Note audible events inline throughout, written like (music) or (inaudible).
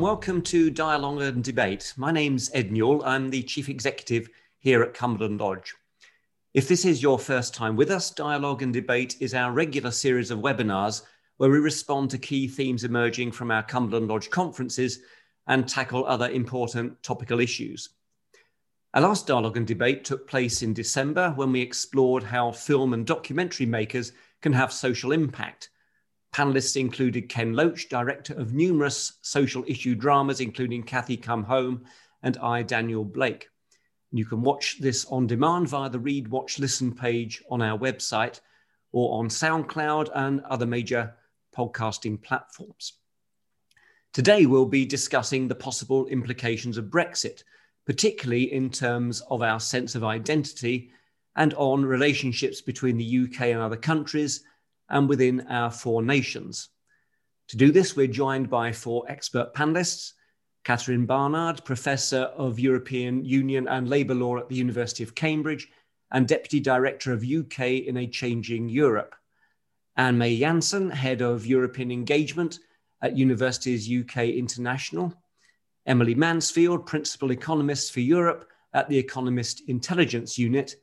and welcome to Dialogue and Debate. My name's Ed Newell. I'm the Chief Executive here at Cumberland Lodge. If this is your first time with us, Dialogue and Debate is our regular series of webinars where we respond to key themes emerging from our Cumberland Lodge conferences and tackle other important topical issues. Our last dialogue and debate took place in December when we explored how film and documentary makers can have social impact Panelists included Ken Loach, director of numerous social issue dramas, including Cathy Come Home and I, Daniel Blake. You can watch this on demand via the Read, Watch, Listen page on our website or on SoundCloud and other major podcasting platforms. Today, we'll be discussing the possible implications of Brexit, particularly in terms of our sense of identity and on relationships between the UK and other countries and within our four nations. To do this, we're joined by four expert panelists Catherine Barnard, Professor of European Union and Labour Law at the University of Cambridge and Deputy Director of UK in a Changing Europe. Anne May Jansen, Head of European Engagement at Universities UK International. Emily Mansfield, Principal Economist for Europe at the Economist Intelligence Unit.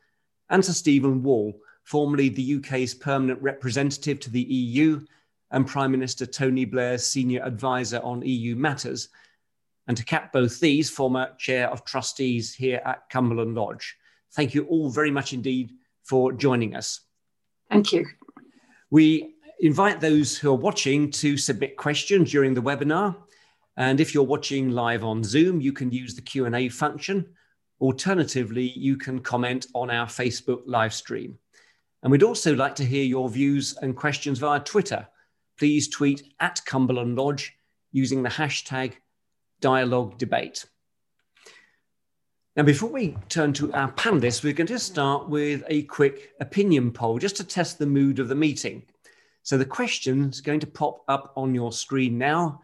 And Sir Stephen Wall, formerly the UK's permanent representative to the EU and Prime Minister Tony Blair's senior advisor on EU matters. And to cap both these, former chair of trustees here at Cumberland Lodge. Thank you all very much indeed for joining us. Thank you. We invite those who are watching to submit questions during the webinar. And if you're watching live on Zoom, you can use the Q&A function. Alternatively, you can comment on our Facebook live stream. And we'd also like to hear your views and questions via Twitter. Please tweet at Cumberland Lodge using the hashtag dialogue debate. Now, before we turn to our panelists, we're going to start with a quick opinion poll just to test the mood of the meeting. So the question is going to pop up on your screen now,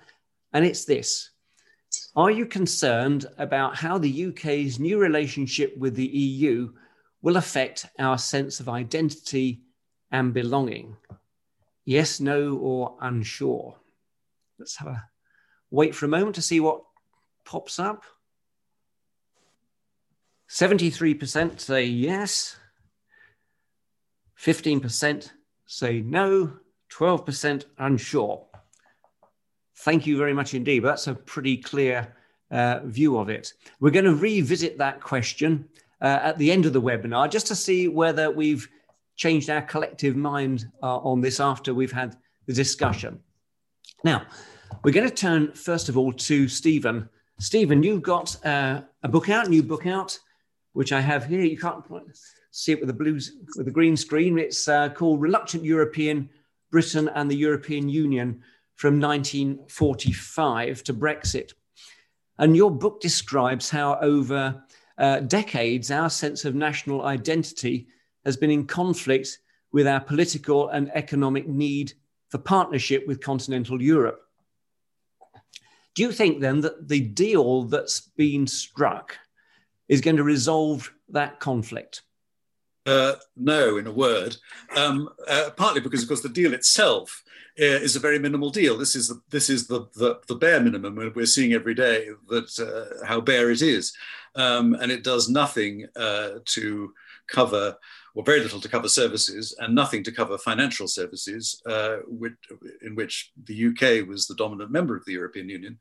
and it's this Are you concerned about how the UK's new relationship with the EU will affect our sense of identity and belonging. Yes, no, or unsure. Let's have a wait for a moment to see what pops up. 73% say yes, 15% say no, 12% unsure. Thank you very much indeed. But that's a pretty clear uh, view of it. We're going to revisit that question uh, at the end of the webinar just to see whether we've changed our collective mind uh, on this after we've had the discussion. Now, we're going to turn first of all to Stephen. Stephen, you've got uh, a book out, new book out, which I have here. You can't see it with the blues with the green screen. It's uh, called "Reluctant European: Britain and the European Union from 1945 to Brexit." And your book describes how over uh, decades, our sense of national identity has been in conflict with our political and economic need for partnership with continental Europe. Do you think then that the deal that's been struck is going to resolve that conflict? Uh, no, in a word. Um, uh, partly because, of course, the deal itself uh, is a very minimal deal. This is the, this is the, the, the bare minimum we're seeing every day that uh, how bare it is um, and it does nothing uh, to cover, or very little to cover services, and nothing to cover financial services, uh, which, in which the UK was the dominant member of the European Union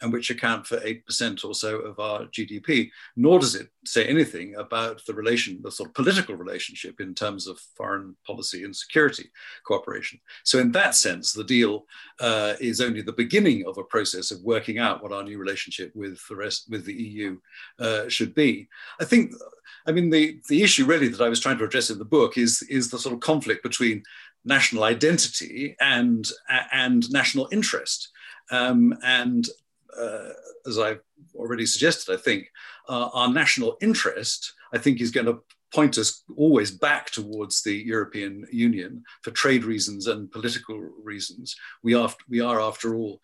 and which account for 8% or so of our GDP, nor does it say anything about the relation, the sort of political relationship in terms of foreign policy and security cooperation. So, in that sense, the deal uh, is only the beginning of a process of working out what our new relationship with the rest, with the EU, uh, should be. I think, I mean, the, the issue really that I was trying to address in the book is, is the sort of conflict between national identity and, and national interest. Um, and uh, as I've already suggested, I think uh, our national interest, I think, is going to point us always back towards the European Union for trade reasons and political reasons. We are, we are after all,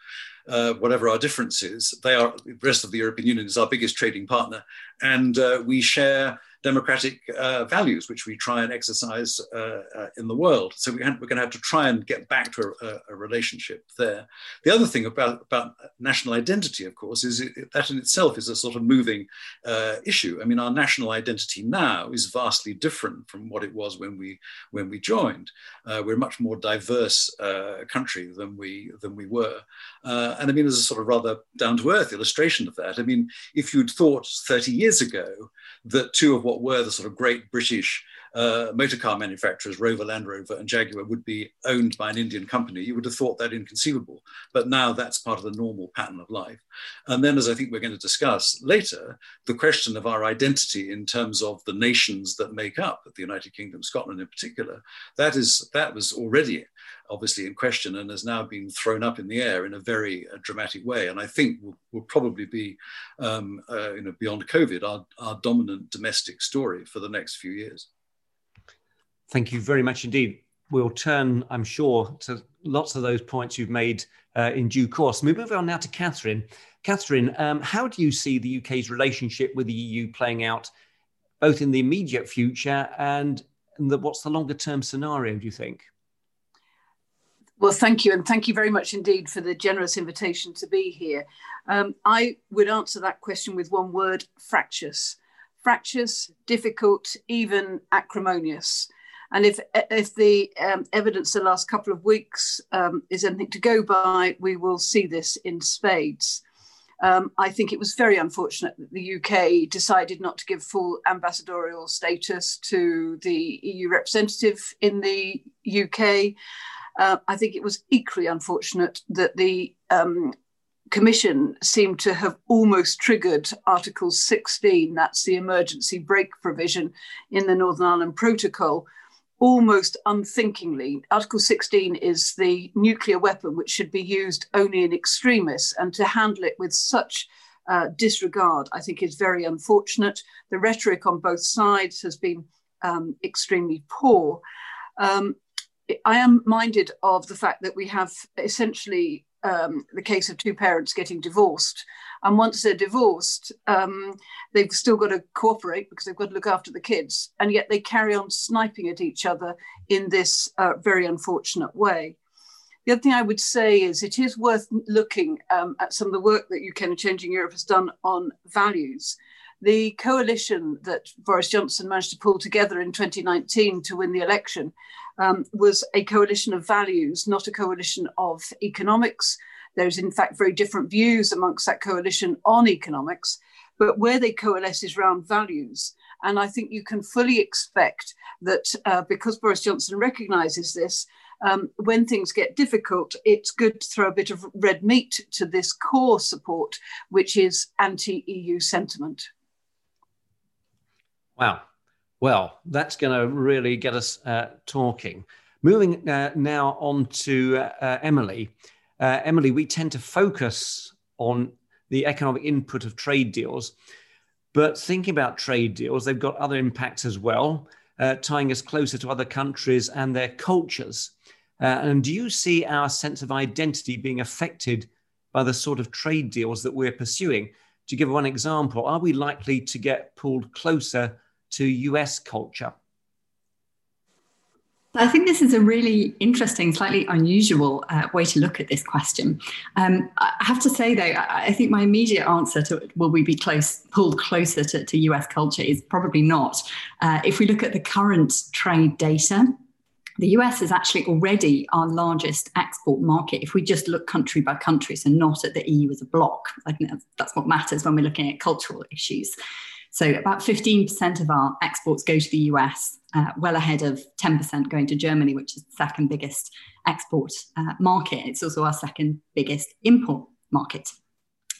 uh, whatever our differences, they are the rest of the European Union is our biggest trading partner, and uh, we share democratic uh, values, which we try and exercise uh, uh, in the world. So we are going to have to try and get back to a, a, relationship there. The other thing about, about national identity, of course, is it, that in itself is a sort of moving uh, issue. I mean, our national identity now is vastly different from what it was when we when we joined. Uh, we're a much more diverse uh, country than we than we were, and I mean, as a sort of rather down to earth illustration of that, I mean, if you'd thought 30 years ago that two of what were the sort of great British uh, motor car manufacturers, Rover, Land Rover, and Jaguar, would be owned by an Indian company, you would have thought that inconceivable. But now that's part of the normal pattern of life. And then, as I think we're going to discuss later, the question of our identity in terms of the nations that make up the United Kingdom, Scotland in particular, that is that was already obviously in question and has now been thrown up in the air in a very uh, dramatic way. And I think will, will probably be, um, uh, you know, beyond COVID, our, our dominant domestic story for the next few years. Thank you very much indeed. We'll turn, I'm sure, to lots of those points you've made uh, in due course. We move on now to Catherine. Catherine, um, how do you see the UK's relationship with the EU playing out, both in the immediate future and the, what's the longer term scenario, do you think? Well, thank you. And thank you very much indeed for the generous invitation to be here. Um, I would answer that question with one word fractious. Fractious, difficult, even acrimonious. And if, if the um, evidence the last couple of weeks um, is anything to go by, we will see this in spades. Um, I think it was very unfortunate that the UK decided not to give full ambassadorial status to the EU representative in the UK. Uh, I think it was equally unfortunate that the um, Commission seemed to have almost triggered Article 16, that's the emergency brake provision in the Northern Ireland Protocol, almost unthinkingly. Article 16 is the nuclear weapon which should be used only in extremis, and to handle it with such uh, disregard, I think, is very unfortunate. The rhetoric on both sides has been um, extremely poor. Um, I am minded of the fact that we have essentially um, the case of two parents getting divorced. And once they're divorced, um, they've still got to cooperate because they've got to look after the kids. And yet they carry on sniping at each other in this uh, very unfortunate way. The other thing I would say is it is worth looking um, at some of the work that UK and Changing Europe has done on values. The coalition that Boris Johnson managed to pull together in 2019 to win the election um, was a coalition of values, not a coalition of economics. There's, in fact, very different views amongst that coalition on economics, but where they coalesce is around values. And I think you can fully expect that uh, because Boris Johnson recognizes this, um, when things get difficult, it's good to throw a bit of red meat to this core support, which is anti EU sentiment. Wow. Well, that's going to really get us uh, talking. Moving uh, now on to uh, Emily. Uh, Emily, we tend to focus on the economic input of trade deals, but thinking about trade deals, they've got other impacts as well, uh, tying us closer to other countries and their cultures. Uh, and do you see our sense of identity being affected by the sort of trade deals that we're pursuing? To give one example, are we likely to get pulled closer to US culture? I think this is a really interesting, slightly unusual uh, way to look at this question. Um, I have to say, though, I think my immediate answer to will we be close, pulled closer to, to US culture is probably not. Uh, if we look at the current trade data, the US is actually already our largest export market if we just look country by country, so not at the EU as a bloc. I think that's, that's what matters when we're looking at cultural issues. So about 15% of our exports go to the US, uh, well ahead of 10% going to Germany, which is the second biggest export uh, market. It's also our second biggest import market.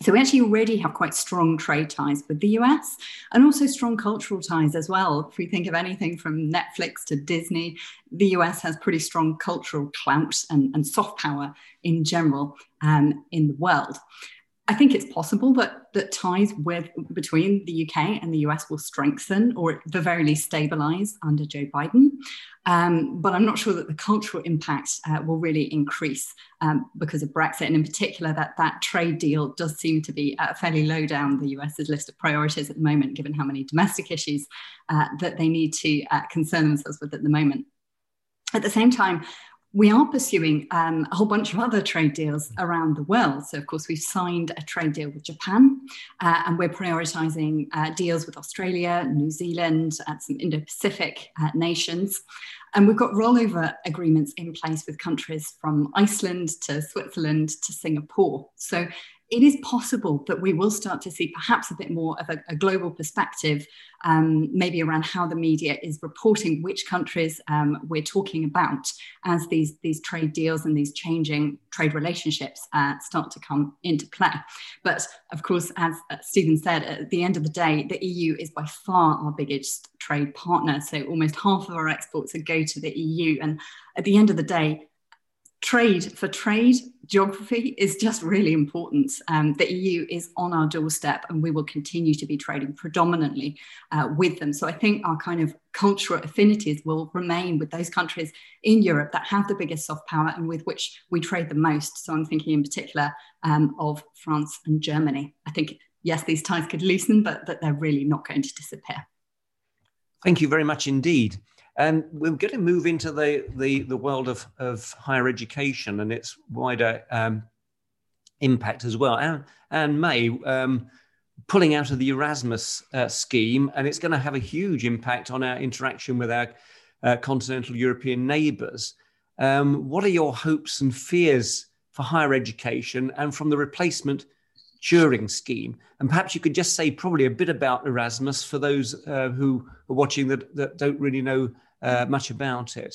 So we actually already have quite strong trade ties with the US and also strong cultural ties as well. If we think of anything from Netflix to Disney, the US has pretty strong cultural clout and, and soft power in general um, in the world. I think it's possible that that ties with between the UK and the US will strengthen, or at the very least stabilize under Joe Biden. Um, but I'm not sure that the cultural impact uh, will really increase um, because of Brexit, and in particular that that trade deal does seem to be uh, fairly low down the US's list of priorities at the moment, given how many domestic issues uh, that they need to uh, concern themselves with at the moment. At the same time, we are pursuing um, a whole bunch of other trade deals around the world. So, of course, we've signed a trade deal with Japan, uh, and we're prioritizing uh, deals with Australia, New Zealand, and some Indo Pacific uh, nations. And we've got rollover agreements in place with countries from Iceland to Switzerland to Singapore. So, it is possible that we will start to see perhaps a bit more of a, a global perspective, um, maybe around how the media is reporting which countries um, we're talking about as these, these trade deals and these changing trade relationships uh, start to come into play. But of course, as uh, Stephen said, at the end of the day, the EU is by far our biggest trade partner. So almost half of our exports go to the EU. And at the end of the day, trade for trade geography is just really important. Um, the EU is on our doorstep and we will continue to be trading predominantly uh, with them. So I think our kind of cultural affinities will remain with those countries in Europe that have the biggest soft power and with which we trade the most. So I'm thinking in particular um, of France and Germany. I think, yes, these ties could loosen, but that they're really not going to disappear. Thank you very much indeed. And we're going to move into the, the, the world of, of higher education and its wider um, impact as well. And, and May, um, pulling out of the Erasmus uh, scheme, and it's going to have a huge impact on our interaction with our uh, continental European neighbours. Um, what are your hopes and fears for higher education and from the replacement Turing scheme? And perhaps you could just say probably a bit about Erasmus for those uh, who are watching that, that don't really know uh, much about it.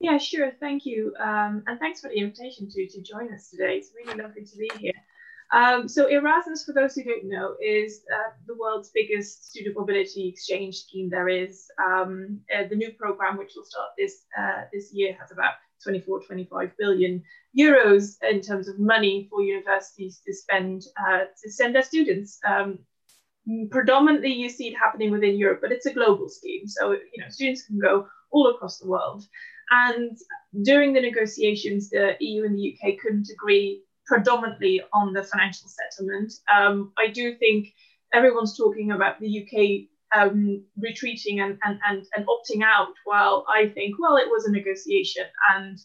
Yeah, sure. Thank you. Um, and thanks for the invitation to, to join us today. It's really lovely to be here. Um, so Erasmus, for those who don't know, is uh, the world's biggest student mobility exchange scheme there is. Um, uh, the new program, which will start this uh, this year, has about 24, 25 billion euros in terms of money for universities to spend uh, to send their students um, predominantly you see it happening within Europe, but it's a global scheme. So, you know, students can go all across the world. And during the negotiations, the EU and the UK couldn't agree predominantly on the financial settlement. Um, I do think everyone's talking about the UK um, retreating and, and, and, and opting out, while I think, well, it was a negotiation. And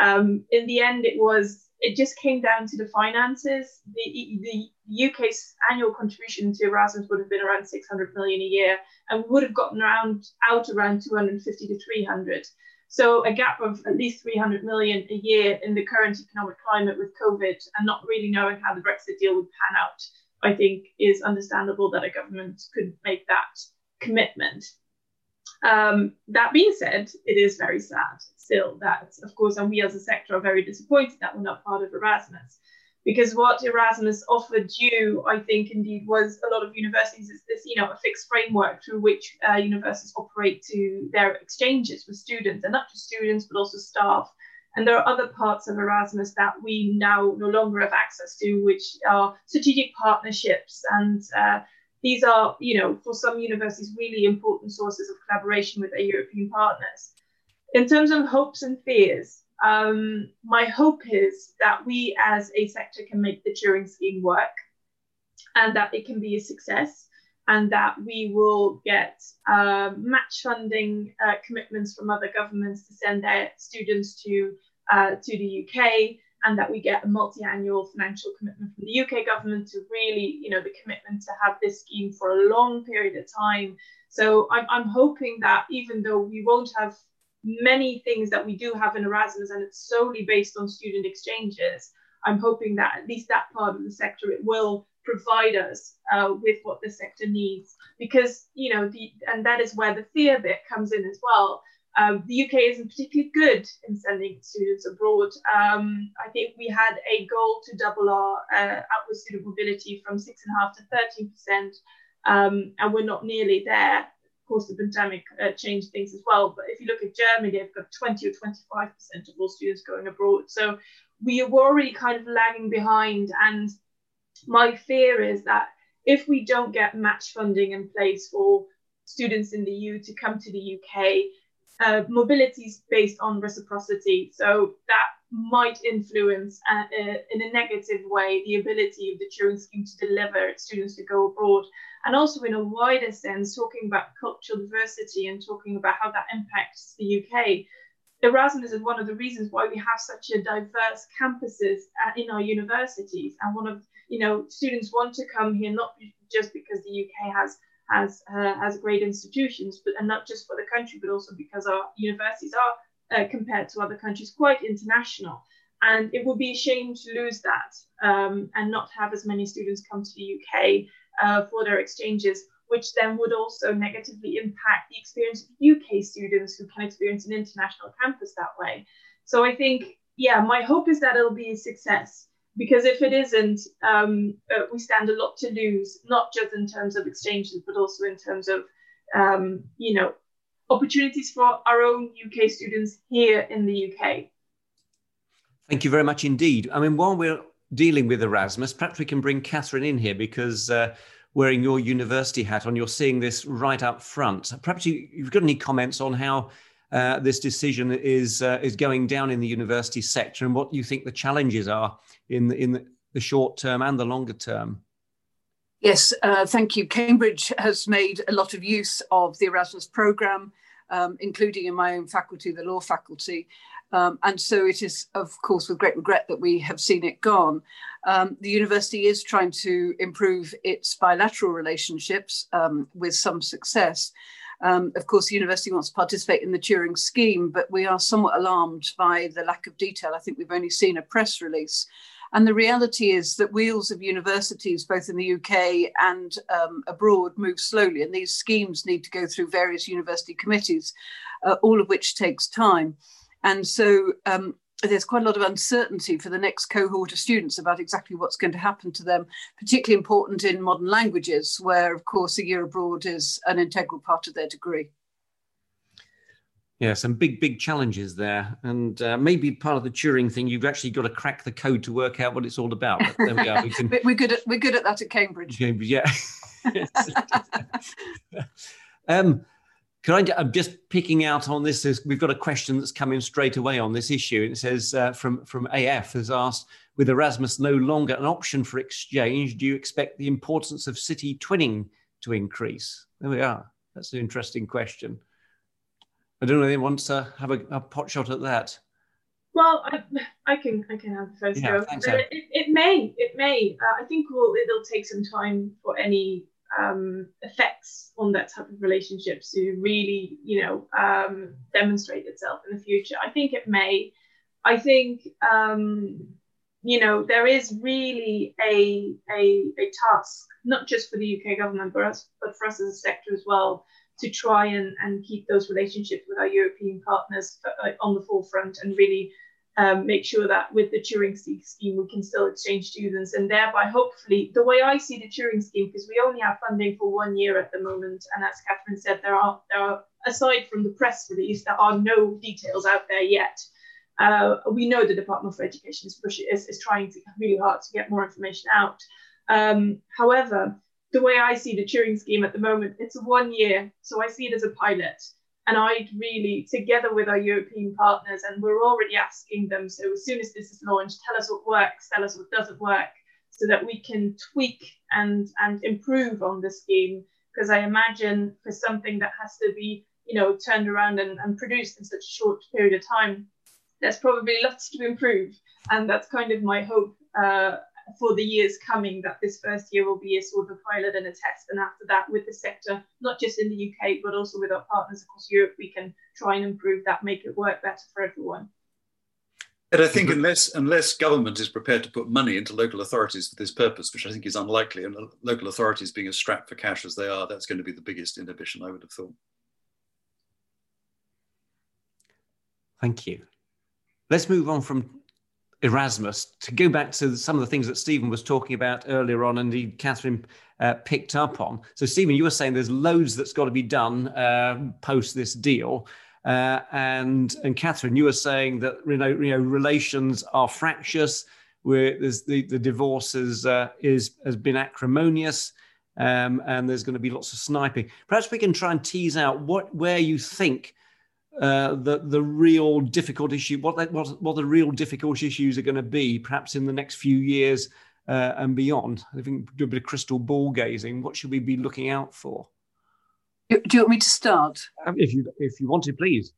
um, in the end, it was it just came down to the finances. The, the UK's annual contribution to Erasmus would have been around 600 million a year, and would have gotten around out around 250 to 300. So a gap of at least 300 million a year in the current economic climate with COVID and not really knowing how the Brexit deal would pan out, I think is understandable that a government could make that commitment. Um, that being said, it is very sad still that, of course, and we as a sector are very disappointed that we're not part of Erasmus. Because what Erasmus offered you, I think, indeed, was a lot of universities is this, you know, a fixed framework through which uh, universities operate to their exchanges with students, and not just students, but also staff. And there are other parts of Erasmus that we now no longer have access to, which are strategic partnerships and uh, these are, you know, for some universities, really important sources of collaboration with their European partners. In terms of hopes and fears, um, my hope is that we as a sector can make the Turing scheme work and that it can be a success and that we will get uh, match funding uh, commitments from other governments to send their students to, uh, to the UK and that we get a multi-annual financial commitment from the UK government to really, you know, the commitment to have this scheme for a long period of time. So I'm, I'm hoping that even though we won't have many things that we do have in Erasmus and it's solely based on student exchanges, I'm hoping that at least that part of the sector it will provide us uh, with what the sector needs because you know the and that is where the fear bit comes in as well um, the UK isn't particularly good in sending students abroad. Um, I think we had a goal to double our uh, outward student mobility from six and a half to 13 percent, um, and we're not nearly there. Of course, the pandemic uh, changed things as well. But if you look at Germany, they've got 20 or 25 percent of all students going abroad. So we were already kind of lagging behind, and my fear is that if we don't get match funding in place for students in the EU to come to the UK, uh, mobility is based on reciprocity. So that might influence uh, uh, in a negative way the ability of the Turing scheme to deliver students to go abroad. And also, in a wider sense, talking about cultural diversity and talking about how that impacts the UK. Erasmus is one of the reasons why we have such a diverse campuses uh, in our universities. And one of, you know, students want to come here not just because the UK has has uh, has great institutions, but and not just for the country, but also because our universities are uh, compared to other countries quite international. And it would be a shame to lose that um, and not have as many students come to the UK uh, for their exchanges, which then would also negatively impact the experience of UK students who can experience an international campus that way. So I think, yeah, my hope is that it'll be a success because if it isn't, um, uh, we stand a lot to lose, not just in terms of exchanges, but also in terms of, um, you know, opportunities for our own UK students here in the UK. Thank you very much indeed. I mean, while we're dealing with Erasmus, perhaps we can bring Catherine in here because uh, wearing your university hat on, you're seeing this right up front. Perhaps you, have got any comments on how uh, this decision is uh, is going down in the university sector and what you think the challenges are in the, in the short term and the longer term. Yes, uh, thank you. Cambridge has made a lot of use of the Erasmus programme, um, including in my own faculty, the law faculty. Um, and so it is, of course, with great regret that we have seen it gone. Um, the university is trying to improve its bilateral relationships um, with some success. Um, of course, the university wants to participate in the Turing scheme, but we are somewhat alarmed by the lack of detail. I think we've only seen a press release. And the reality is that wheels of universities, both in the UK and um, abroad, move slowly. And these schemes need to go through various university committees, uh, all of which takes time. And so um, there's quite a lot of uncertainty for the next cohort of students about exactly what's going to happen to them, particularly important in modern languages, where, of course, a year abroad is an integral part of their degree. Yeah, some big, big challenges there. And uh, maybe part of the Turing thing, you've actually got to crack the code to work out what it's all about. But there we are. We can... (laughs) we're, good at, we're good at that at Cambridge. Cambridge yeah. (laughs) (laughs) um, can I, I'm just picking out on this. We've got a question that's come in straight away on this issue. It says uh, from from AF has asked, with Erasmus no longer an option for exchange, do you expect the importance of city twinning to increase? There we are. That's an interesting question. I don't know. if Anyone wants to have a, a pot shot at that? Well, I, I can I can have the first yeah, go. It, it, may it may. Uh, I think we'll, it'll take some time for any um, effects on that type of relationships to really, you know, um, demonstrate itself in the future. I think it may. I think, um, you know, there is really a, a, a task, not just for the UK government, but, us, but for us as a sector as well, to try and, and keep those relationships with our European partners uh, on the forefront and really um, make sure that with the Turing scheme we can still exchange students and thereby hopefully the way I see the Turing scheme because we only have funding for one year at the moment and as Catherine said there are there are aside from the press release there are no details out there yet. Uh, we know the Department for Education is, pushing, is, is trying to really hard to get more information out. Um, however, the way I see the Turing scheme at the moment, it's a one year, so I see it as a pilot. And I'd really, together with our European partners, and we're already asking them, so as soon as this is launched, tell us what works, tell us what doesn't work, so that we can tweak and, and improve on the scheme. Because I imagine for something that has to be, you know, turned around and, and produced in such a short period of time, there's probably lots to improve. And that's kind of my hope uh, for the years coming that this first year will be a sort of a pilot and a test. And after that, with the sector, not just in the UK, but also with our partners across Europe, we can try and improve that, make it work better for everyone. And I think unless unless government is prepared to put money into local authorities for this purpose, which I think is unlikely, and local authorities being as strapped for cash as they are, that's going to be the biggest inhibition, I would have thought. Thank you. Let's move on from Erasmus, to go back to some of the things that Stephen was talking about earlier on, and indeed Catherine uh, picked up on. So, Stephen, you were saying there's loads that's got to be done uh, post this deal. Uh, and and Catherine, you were saying that you know, you know relations are fractious. where the, the divorce has, uh, is, has been acrimonious um, and there's going to be lots of sniping. Perhaps we can try and tease out what where you think uh, the the real difficult issue, what, what what the real difficult issues are going to be, perhaps in the next few years uh, and beyond. I think do a bit of crystal ball gazing. What should we be looking out for? Do you want me to start? Um, if you if you want to, please.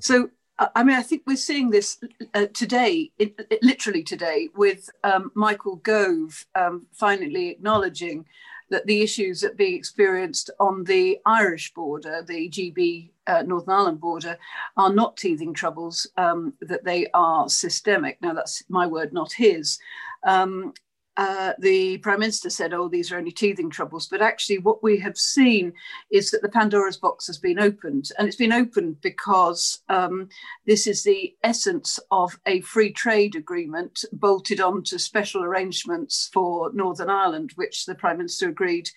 So I mean, I think we're seeing this uh, today, it, it, literally today, with um, Michael Gove um, finally acknowledging that the issues that being experienced on the Irish border, the GB uh, Northern Ireland border, are not teething troubles, um, that they are systemic. Now, that's my word, not his. Um, uh, the Prime Minister said, oh, these are only teething troubles. But actually, what we have seen is that the Pandora's box has been opened. And it's been opened because um, this is the essence of a free trade agreement bolted onto special arrangements for Northern Ireland, which the Prime Minister agreed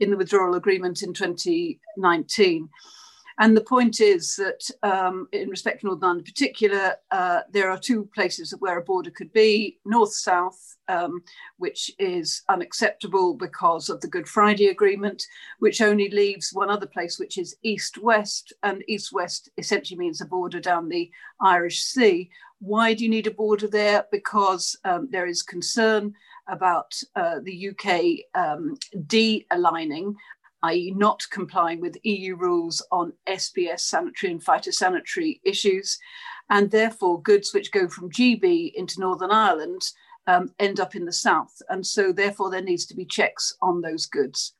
in the withdrawal agreement in 2019. And the point is that, um, in respect to Northern Ireland in particular, uh, there are two places where a border could be north south, um, which is unacceptable because of the Good Friday Agreement, which only leaves one other place, which is east west. And east west essentially means a border down the Irish Sea. Why do you need a border there? Because um, there is concern about uh, the UK um, de aligning i.e., not complying with EU rules on SPS sanitary and phytosanitary issues. And therefore, goods which go from GB into Northern Ireland um, end up in the south. And so, therefore, there needs to be checks on those goods.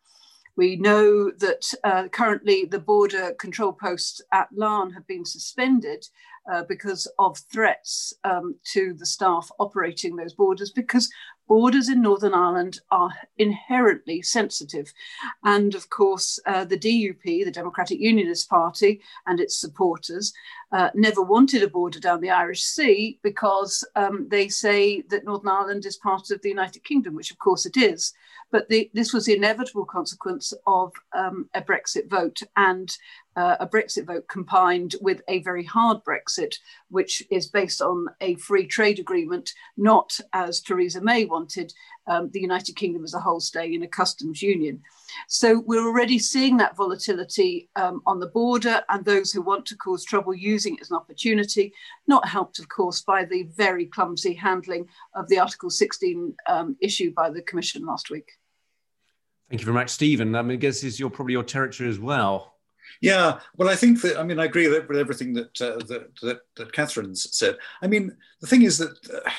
We know that uh, currently the border control posts at Larne have been suspended uh, because of threats um, to the staff operating those borders, because borders in Northern Ireland are inherently sensitive. And of course, uh, the DUP, the Democratic Unionist Party, and its supporters uh, never wanted a border down the Irish Sea because um, they say that Northern Ireland is part of the United Kingdom, which of course it is. But the, this was the inevitable consequence of um, a Brexit vote and uh, a Brexit vote combined with a very hard Brexit, which is based on a free trade agreement, not as Theresa May wanted, um, the United Kingdom as a whole staying in a customs union. So we're already seeing that volatility um, on the border and those who want to cause trouble using it as an opportunity, not helped, of course, by the very clumsy handling of the Article 16 um, issue by the Commission last week. Thank you very much, Stephen. I, mean, I guess this is your, probably your territory as well. Yeah, well, I think that I mean I agree with everything that uh, that, that, that Catherine's said. I mean, the thing is that uh,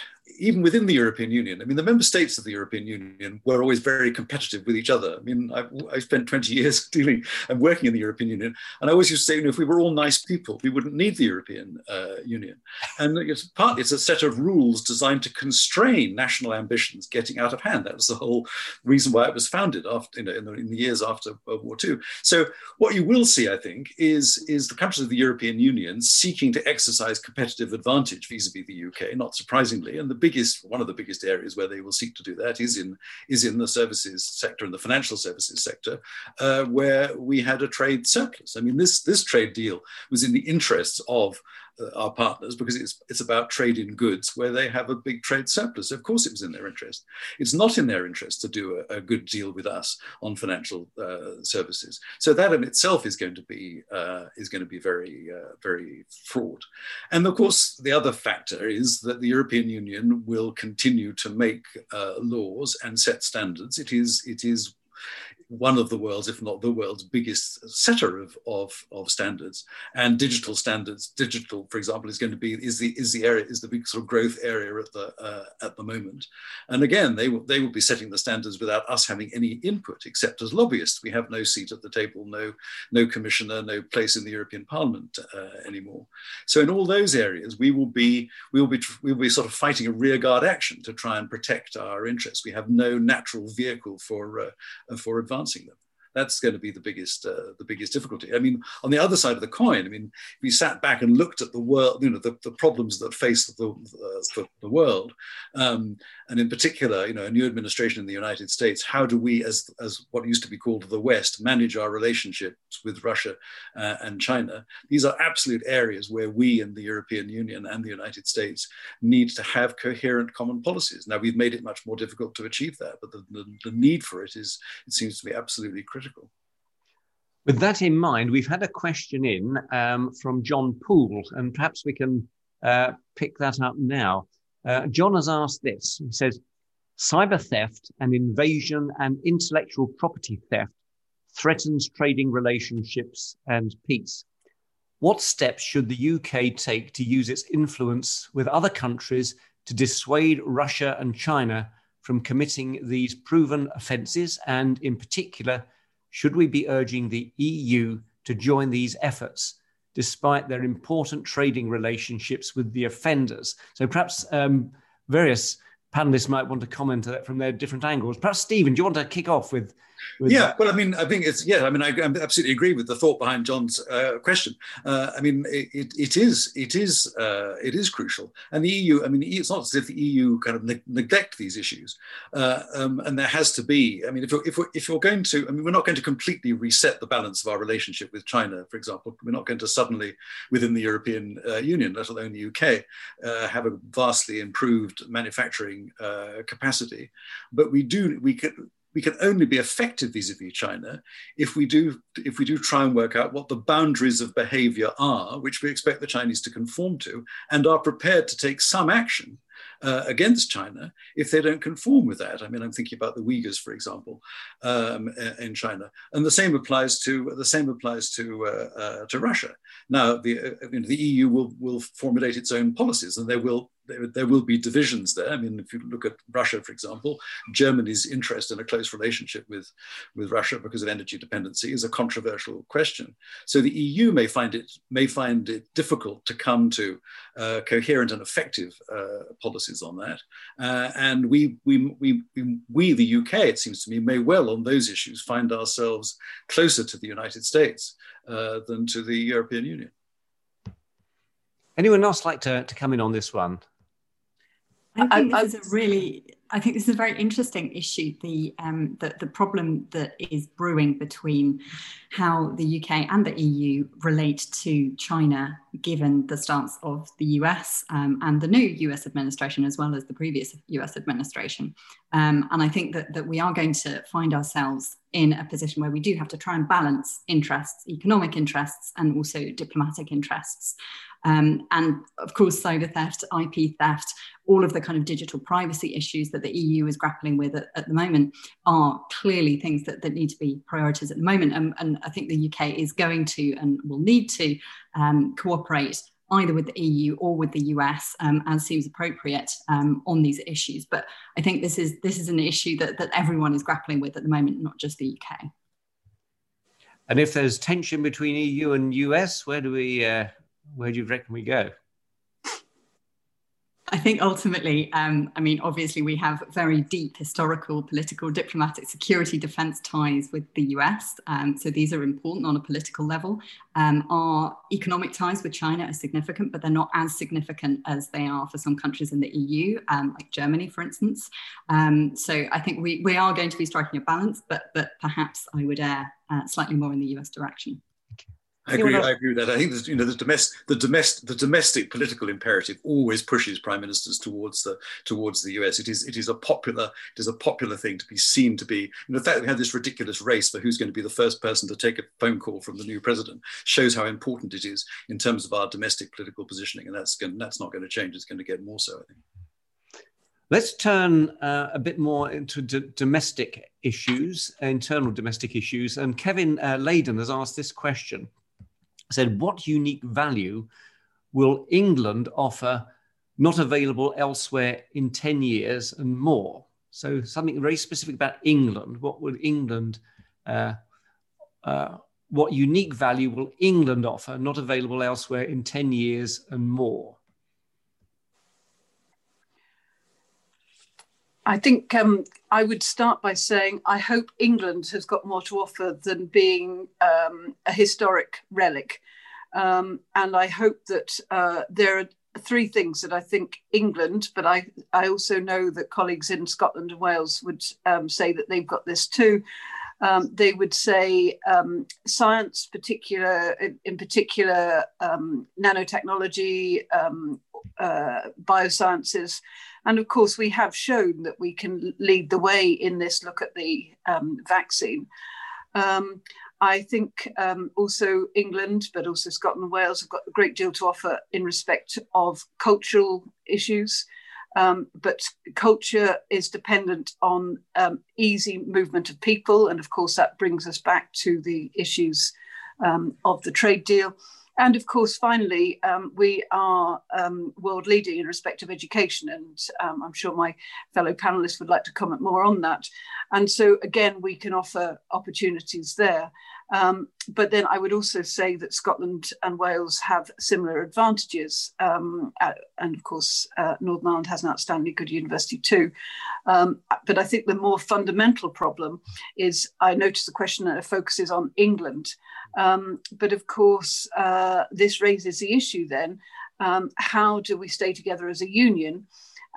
even within the European Union, I mean, the member states of the European Union were always very competitive with each other. I mean, I, I spent 20 (laughs) years dealing and working in the European Union, and I always used to say, you know, if we were all nice people, we wouldn't need the European uh, Union. And it's partly it's a set of rules designed to constrain national ambitions getting out of hand. That was the whole reason why it was founded after, you know, in, the, in the years after World War II. So what you will see, I think, is, is the countries of the European Union seeking to exercise competitive advantage vis-a-vis the UK, not surprisingly. And the big biggest, one of the biggest areas where they will seek to do that is in is in the services sector and the financial services sector, uh, where we had a trade surplus. I mean, this this trade deal was in the interests of our partners because it's it's about trade in goods where they have a big trade surplus. Of course, it was in their interest. It's not in their interest to do a, a good deal with us on financial uh, services. So that in itself is going to be uh, is going to be very uh, very fraught. And of course, the other factor is that the European Union will continue to make uh, laws and set standards. It is it is one of the world's, if not the world's biggest setter of, of, of standards. And digital standards, digital, for example, is going to be is the is the area is the big sort of growth area at the uh, at the moment. And again, they will they will be setting the standards without us having any input, except as lobbyists. We have no seat at the table, no no commissioner, no place in the European Parliament uh, anymore. So in all those areas, we will be we will be we will be sort of fighting a rearguard action to try and protect our interests. We have no natural vehicle for uh, for advancing advancing them. That's going to be the biggest uh, the biggest difficulty. I mean, on the other side of the coin, I mean, if we sat back and looked at the world, you know, the, the problems that face the uh, the, the, world, um, and in particular, you know, a new administration in the United States, how do we, as as what used to be called the West, manage our relationships with Russia uh, and China? These are absolute areas where we in the European Union and the United States need to have coherent common policies. Now, we've made it much more difficult to achieve that, but the, the, the need for it is, it seems to be absolutely critical. With that in mind, we've had a question in um, from John Poole, and perhaps we can uh, pick that up now. Uh, John has asked this. He says, cyber theft and invasion and intellectual property theft threatens trading relationships and peace. What steps should the UK take to use its influence with other countries to dissuade Russia and China from committing these proven offences? And in particular, should we be urging the EU to join these efforts, despite their important trading relationships with the offenders? So perhaps um, various panelists might want to comment on that from their different angles. Perhaps, Stephen, do you want to kick off with yeah, well, I mean, I think it's yeah. I mean, I, I absolutely agree with the thought behind John's uh, question. Uh, I mean, it, it is it is uh, it is crucial, and the EU. I mean, it's not as if the EU kind of ne- neglect these issues, uh, um, and there has to be. I mean, if you're, if, we're, if you're going to, I mean, we're not going to completely reset the balance of our relationship with China, for example. We're not going to suddenly, within the European uh, Union, let alone the UK, uh, have a vastly improved manufacturing capacity, but we do we could we can only be effective vis-a-vis China if we do if we do try and work out what the boundaries of behavior are, which we expect the Chinese to conform to, and are prepared to take some action uh, against China if they don't conform with that. I mean, I'm thinking about the Uyghurs, for example, um, in China, and the same applies to the same applies to uh, uh, to Russia. Now, the uh, you know, the EU will will formulate its own policies, and there will there, there, will be divisions there. I mean, if you look at Russia, for example, Germany's interest in a close relationship with, with Russia because of energy dependency is a controversial question. So the EU may find it may find it difficult to come to uh, coherent and effective uh, policies on that. Uh, and we, we, we, we, the UK, it seems to me, may well on those issues find ourselves closer to the United States uh, than to the European Union. Anyone else like to, to come in on this one? I think I, this I, is a really, I think this is a very interesting issue. The, um, the the problem that is brewing between how the UK and the EU relate to China, given the stance of the US um, and the new US administration, as well as the previous US administration. Um, and I think that that we are going to find ourselves in a position where we do have to try and balance interests, economic interests, and also diplomatic interests. Um, and of course, cyber theft, IP theft, all of the kind of digital privacy issues that the EU is grappling with at, at the moment are clearly things that, that need to be priorities at the moment. And, and I think the UK is going to and will need to um, cooperate either with the EU or with the US um, as seems appropriate um, on these issues. But I think this is this is an issue that, that everyone is grappling with at the moment, not just the UK. And if there's tension between EU and US, where do we uh, where do you reckon we go? I think ultimately, um, I mean, obviously, we have very deep historical, political, diplomatic, security, defense ties with the US. Um, so these are important on a political level. Um, our economic ties with China are significant, but they're not as significant as they are for some countries in the EU, um, like Germany, for instance. Um, so I think we, we are going to be striking a balance, but, but perhaps I would err uh, slightly more in the US direction. I agree. I agree with that. I think you know the domestic, the domestic, the domestic political imperative always pushes prime ministers towards the towards the US. It is it is a popular it is a popular thing to be seen to be. And the fact that we had this ridiculous race for who's going to be the first person to take a phone call from the new president shows how important it is in terms of our domestic political positioning, and that's going, that's not going to change. It's going to get more so. I think. Let's turn uh, a bit more into d- domestic issues, internal domestic issues. And Kevin uh, Layden has asked this question said, What unique value will England offer not available elsewhere in 10 years and more? So, something very specific about England. What would England, uh, uh, what unique value will England offer not available elsewhere in 10 years and more? I think um, I would start by saying I hope England has got more to offer than being um, a historic relic. Um, and I hope that uh, there are three things that I think England, but I, I also know that colleagues in Scotland and Wales would um, say that they've got this too. Um, they would say um, science, particular in, particular nanotechnology, uh, biosciences, and of course we have shown that we can lead the way in this. Look at the um, vaccine. Um, I think um, also England, but also Scotland and Wales have got a great deal to offer in respect of cultural issues. Um, but culture is dependent on um, easy movement of people. And of course, that brings us back to the issues um, of the trade deal. And of course, finally, um, we are um, world leading in respect of education. And um, I'm sure my fellow panelists would like to comment more on that. And so, again, we can offer opportunities there. Um, but then I would also say that Scotland and Wales have similar advantages. Um, uh, and of course, uh, Northern Ireland has an outstandingly good university too. Um, but I think the more fundamental problem is I notice the question that focuses on England. Um, but of course, uh, this raises the issue then um, how do we stay together as a union?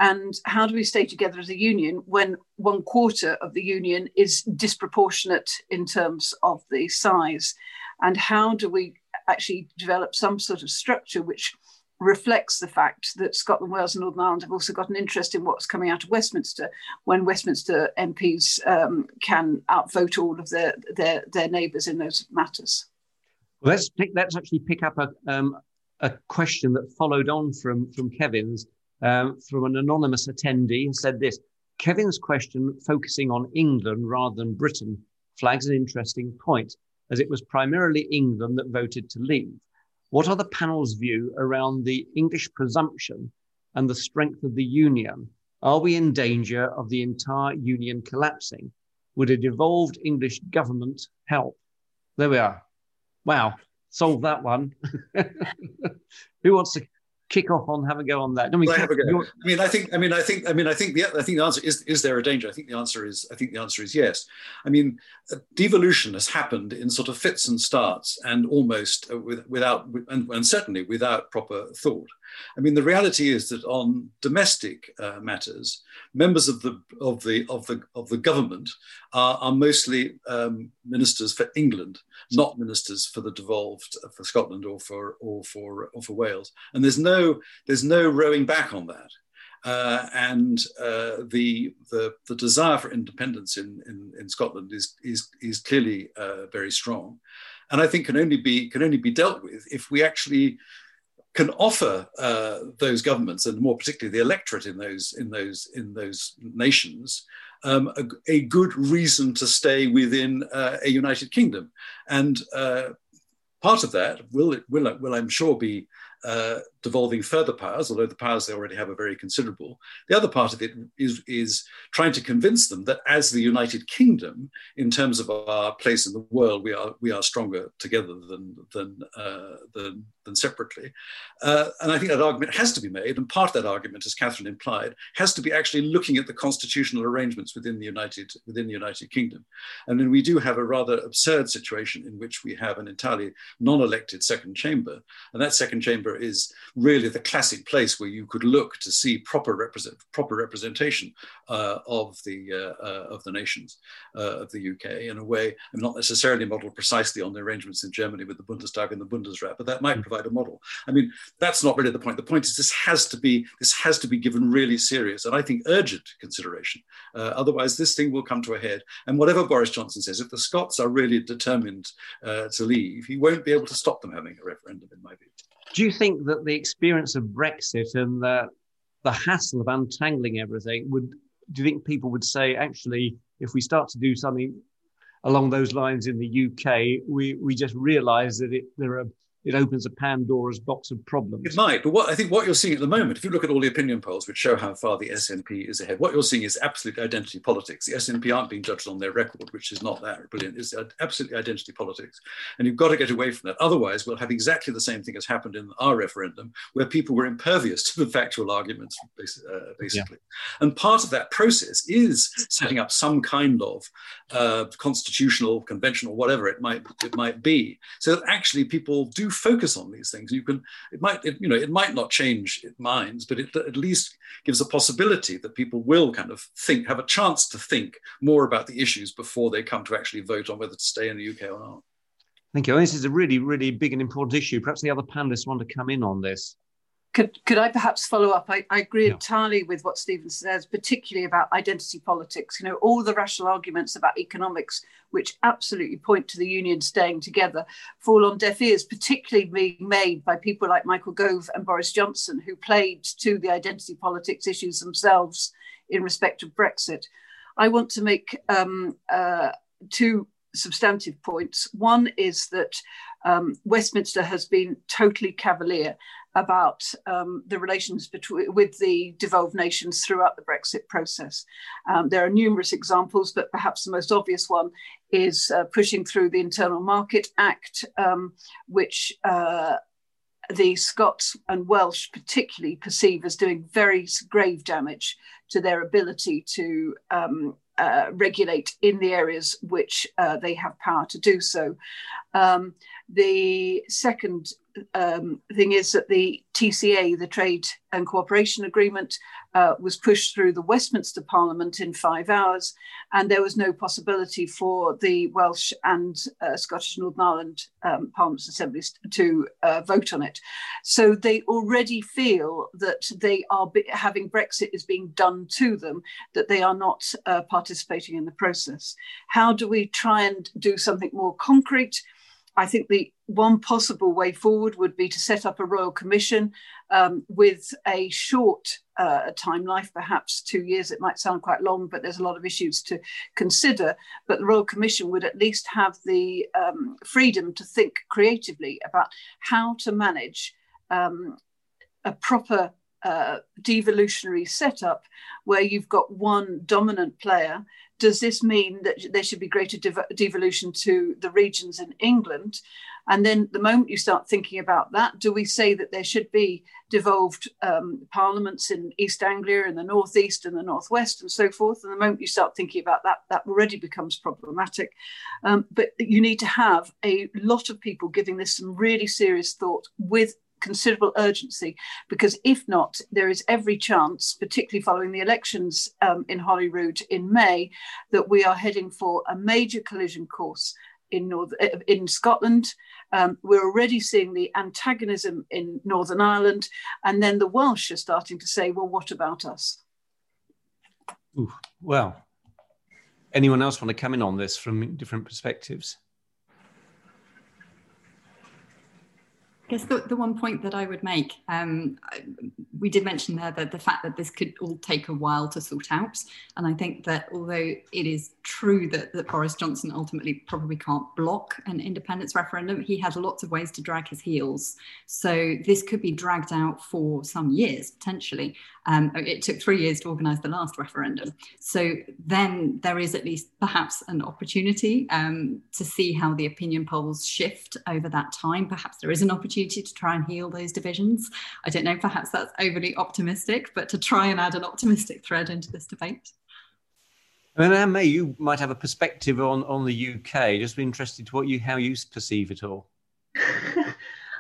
And how do we stay together as a union when one quarter of the union is disproportionate in terms of the size? And how do we actually develop some sort of structure which reflects the fact that Scotland, Wales, and Northern Ireland have also got an interest in what's coming out of Westminster when Westminster MPs um, can outvote all of their, their, their neighbours in those matters. Well, let's pick, let's actually pick up a, um, a question that followed on from, from Kevin's um, from an anonymous attendee who said this Kevin's question, focusing on England rather than Britain, flags an interesting point, as it was primarily England that voted to leave. What are the panel's view around the English presumption and the strength of the union? Are we in danger of the entire union collapsing? Would a devolved English government help? There we are. Wow, solve that one. (laughs) Who wants to kick off on have a go on that? I mean, have a go. I mean, I think, I mean, I think, I mean, I think the I think the answer is: is there a danger? I think the answer is, I think the answer is yes. I mean, devolution has happened in sort of fits and starts, and almost uh, with, without, and, and, certainly without proper thought. I mean, the reality is that on domestic uh, matters, members of the of the of the of the government are, are mostly um, ministers for England, not ministers for the devolved uh, for Scotland or for or for or for Wales. And there's no there's no rowing back on that. Uh, and uh, the, the, the desire for independence in, in, in Scotland is is is clearly uh, very strong, and I think can only be can only be dealt with if we actually can offer uh, those governments, and more particularly the electorate in those in those in those nations, um, a, a, good reason to stay within uh, a United Kingdom, and uh, part of that will will will I'm sure be uh, devolving further powers, although the powers they already have are very considerable. The other part of it is, is trying to convince them that as the United Kingdom, in terms of our place in the world, we are we are stronger together than than uh, than, than, separately. Uh, and I think that argument has to be made, and part of that argument, as Catherine implied, has to be actually looking at the constitutional arrangements within the United within the United Kingdom. And then we do have a rather absurd situation in which we have an entirely non-elected second chamber, and that second chamber is really the classic place where you could look to see proper represent proper representation uh, of the uh, uh, of the nations uh, of the UK in a way, and not necessarily modeled precisely on the arrangements in Germany with the Bundestag and the Bundesrat, but that might mm. provide a model. I mean, that's not really the point. The point is this has to be this has to be given really serious and I think urgent consideration. Uh, otherwise, this thing will come to a head. And whatever Boris Johnson says, if the Scots are really determined uh, to leave, he won't be able to stop them having a referendum, in my view. Do you think that the experience of Brexit and the, the hassle of untangling everything would, do you think people would say, actually, if we start to do something along those lines in the UK, we, we just realize that it, there are it opens a Pandora's box of problems. It might, but what I think what you're seeing at the moment, if you look at all the opinion polls which show how far the SNP is ahead, what you're seeing is absolute identity politics. The SNP aren't being judged on their record, which is not that brilliant. It's absolutely identity politics, and you've got to get away from that. Otherwise, we'll have exactly the same thing as happened in our referendum, where people were impervious to the factual arguments, uh, basically. Yeah. And part of that process is setting up some kind of uh, constitutional, conventional, whatever it might it might be, so that actually people do focus on these things. You can, it might, it, you know, it might not change minds, but it at least gives a possibility that people will kind of think, have a chance to think more about the issues before they come to actually vote on whether to stay in the UK or not. Thank you. This is a really, really big and important issue. Perhaps the other panelists want to come in on this. Could, could I perhaps follow up? I, I agree yeah. entirely with what Stephen says, particularly about identity politics. You know, all the rational arguments about economics, which absolutely point to the union staying together, fall on deaf ears, particularly being made by people like Michael Gove and Boris Johnson, who played to the identity politics issues themselves in respect of Brexit. I want to make um, uh, two substantive points. One is that um, Westminster has been totally cavalier about um, the relations between with the devolved nations throughout the Brexit process. Um, there are numerous examples, but perhaps the most obvious one is uh, pushing through the Internal Market Act, um, which uh, the Scots and Welsh particularly perceive as doing very grave damage to their ability to um, uh, regulate in the areas which uh, they have power to do so. Um, the second um, thing is that the TCA, the Trade and Cooperation Agreement, uh, was pushed through the Westminster Parliament in five hours, and there was no possibility for the Welsh and uh, Scottish Northern Ireland um, Parliaments assemblies to uh, vote on it. So they already feel that they are be- having Brexit is being done to them, that they are not uh, participating in the process. How do we try and do something more concrete? I think the one possible way forward would be to set up a royal commission um, with a short uh, time life, perhaps two years. It might sound quite long, but there's a lot of issues to consider. But the royal commission would at least have the um, freedom to think creatively about how to manage um, a proper uh, devolutionary setup where you've got one dominant player does this mean that there should be greater devolution to the regions in England? And then the moment you start thinking about that, do we say that there should be devolved um, parliaments in East Anglia and the Northeast and the Northwest and so forth? And the moment you start thinking about that, that already becomes problematic. Um, but you need to have a lot of people giving this some really serious thought with considerable urgency because if not, there is every chance, particularly following the elections um, in Holyrood in May, that we are heading for a major collision course in North uh, in Scotland. Um, we're already seeing the antagonism in Northern Ireland, and then the Welsh are starting to say, "Well, what about us?" Ooh, well, anyone else want to come in on this from different perspectives? I guess the, the one point that I would make, um, we did mention there that the fact that this could all take a while to sort out. And I think that although it is true that, that Boris Johnson ultimately probably can't block an independence referendum, he has lots of ways to drag his heels. So this could be dragged out for some years potentially. Um, it took three years to organise the last referendum. So then there is at least perhaps an opportunity um, to see how the opinion polls shift over that time. Perhaps there is an opportunity to try and heal those divisions. I don't know, perhaps that's overly optimistic, but to try and add an optimistic thread into this debate. And Anne May, you might have a perspective on, on the UK. Just be interested to what you how you perceive it all. (laughs)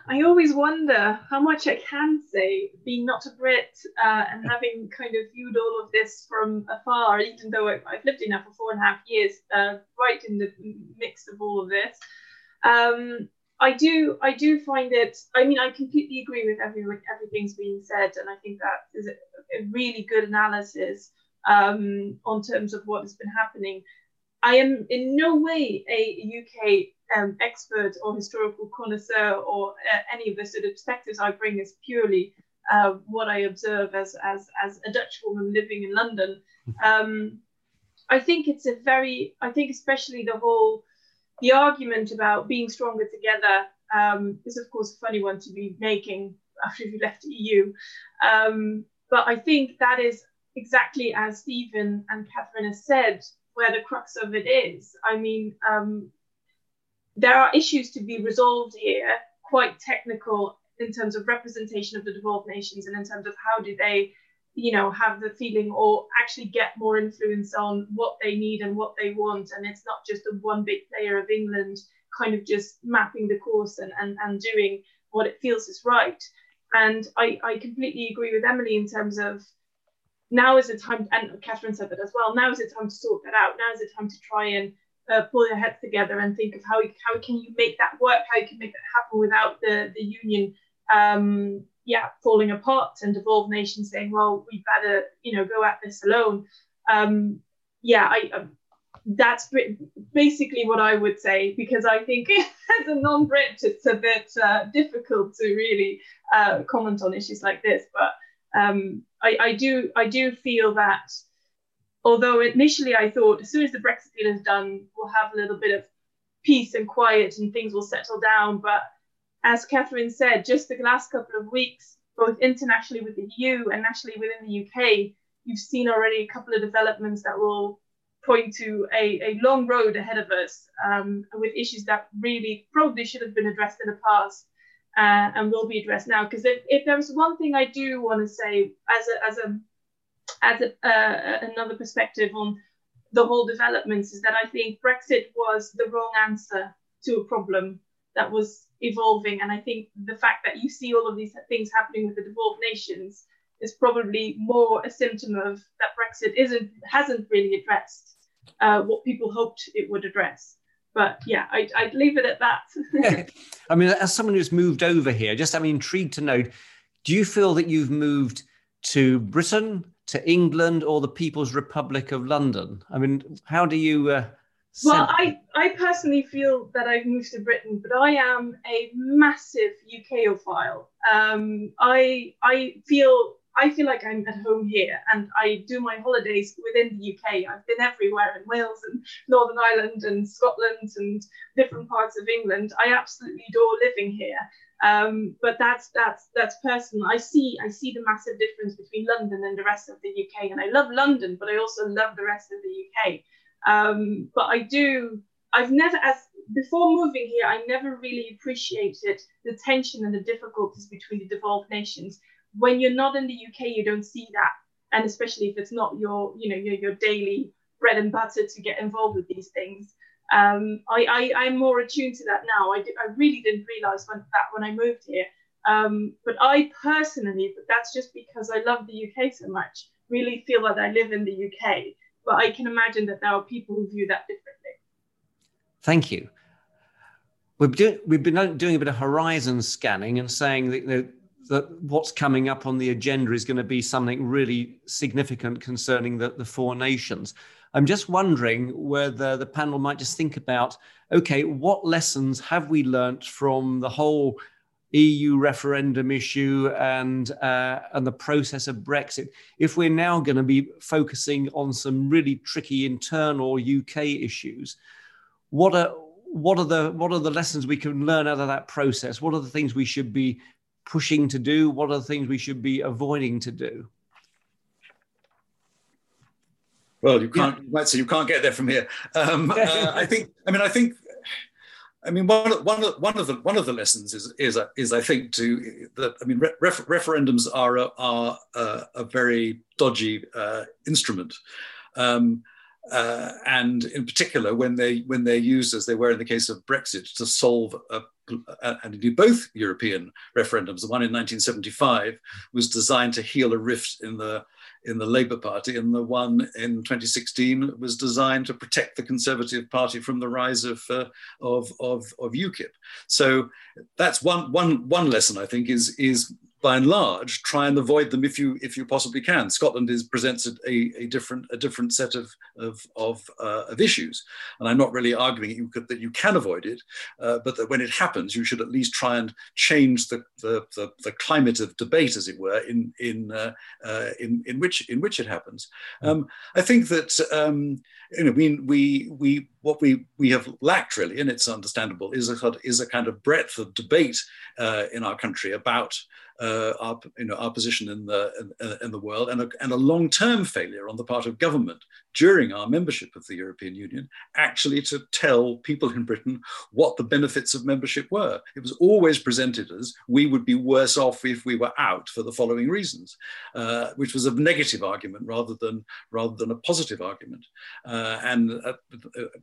I always wonder how much I can say, being not a Brit uh, and having kind of viewed all of this from afar, even though I, have lived in now for four and a half years, uh, right in the mix of all of this. Um, I do, I do find it. I mean, I completely agree with every, everything's being said, and I think that is a, a really good analysis um, on terms of what has been happening. I am in no way a UK um, expert or historical connoisseur or uh, any of the sort of perspectives I bring is purely uh, what I observe as, as, as a Dutch woman living in London. Um, I think it's a very, I think especially the whole, the argument about being stronger together um, is, of course, a funny one to be making after you left the EU. Um, but I think that is exactly as Stephen and Catherine have said, where the crux of it is. I mean, um, there are issues to be resolved here, quite technical in terms of representation of the devolved nations and in terms of how do they you know have the feeling or actually get more influence on what they need and what they want. And it's not just a one big player of england kind of just mapping the course and, and, and doing what it feels is right. And I, I completely agree with emily in terms of now is the time and catherine said that as well now is the time to sort that out. Now is the time to try and uh, pull your heads together and think of how, how can you make that work how you can make that happen without the, the union um, yeah, falling apart and devolved nations saying, well, we better, you know, go at this alone. Um, yeah, I, um, that's basically what I would say because I think (laughs) as a non-Brit, it's a bit uh, difficult to really uh, comment on issues like this. But um, I, I, do, I do feel that although initially I thought as soon as the Brexit deal is done, we'll have a little bit of peace and quiet and things will settle down. But as Catherine said, just the last couple of weeks, both internationally with the EU and nationally within the UK, you've seen already a couple of developments that will point to a, a long road ahead of us um, with issues that really probably should have been addressed in the past uh, and will be addressed now. Because if, if there's one thing I do want to say as a, as a as a, uh, another perspective on the whole developments is that I think Brexit was the wrong answer to a problem that was evolving. And I think the fact that you see all of these things happening with the devolved nations is probably more a symptom of that Brexit isn't hasn't really addressed uh, what people hoped it would address. But yeah, I'd, I'd leave it at that. (laughs) I mean, as someone who's moved over here, just I'm intrigued to know: Do you feel that you've moved to Britain, to England, or the People's Republic of London? I mean, how do you? Uh, well, I, I personally feel that I've moved to Britain, but I am a massive UKophile. Um, I I feel I feel like I'm at home here, and I do my holidays within the UK. I've been everywhere in Wales and Northern Ireland and Scotland and different parts of England. I absolutely adore living here. Um, but that's that's that's personal. I see I see the massive difference between London and the rest of the UK, and I love London, but I also love the rest of the UK. Um, but I do, I've never, as before moving here, I never really appreciated the tension and the difficulties between the devolved nations. When you're not in the UK, you don't see that. And especially if it's not your, you know, your, your daily bread and butter to get involved with these things. Um, I, I, am more attuned to that now. I, did, I really didn't realize when, that when I moved here. Um, but I personally, but that's just because I love the UK so much, really feel that I live in the UK but I can imagine that there are people who view that differently. Thank you. We've, we've been doing a bit of horizon scanning and saying that, that, that what's coming up on the agenda is going to be something really significant concerning the, the four nations. I'm just wondering whether the panel might just think about okay, what lessons have we learnt from the whole EU referendum issue and uh, and the process of Brexit, if we're now going to be focusing on some really tricky internal UK issues, what are what are the what are the lessons we can learn out of that process? What are the things we should be pushing to do? What are the things we should be avoiding to do? Well, you can't. Yeah. Right, so you can't get there from here. Um, (laughs) uh, I think. I mean, I think I mean, one of, one of, one of the one of the lessons is is is I think to that I mean ref, referendums are a, are a, a very dodgy uh, instrument, um, uh, and in particular when they when they're used as they were in the case of Brexit to solve a, and indeed both European referendums. The one in 1975 was designed to heal a rift in the in the Labour Party, and the one in 2016 was designed to protect the Conservative Party from the rise of, uh, of, of, of UKIP. So that's one, one, one lesson, I think, is, is by and large, try and avoid them if you if you possibly can. Scotland is presents a, a different a different set of of of, uh, of issues, and I'm not really arguing you could, that you can avoid it, uh, but that when it happens, you should at least try and change the the, the, the climate of debate, as it were, in in uh, uh in in which in which it happens. Hmm. Um, I think that um, you know we we we what we we have lacked really, and it's understandable, is a is a kind of breadth of debate uh, in our country about Uh, our, you know, our position in the, in, in the world and a, and a long-term failure on the part of government during our membership of the European Union actually to tell people in Britain what the benefits of membership were. It was always presented as we would be worse off if we were out for the following reasons, uh, which was a negative argument rather than rather than a positive argument. Uh, and uh,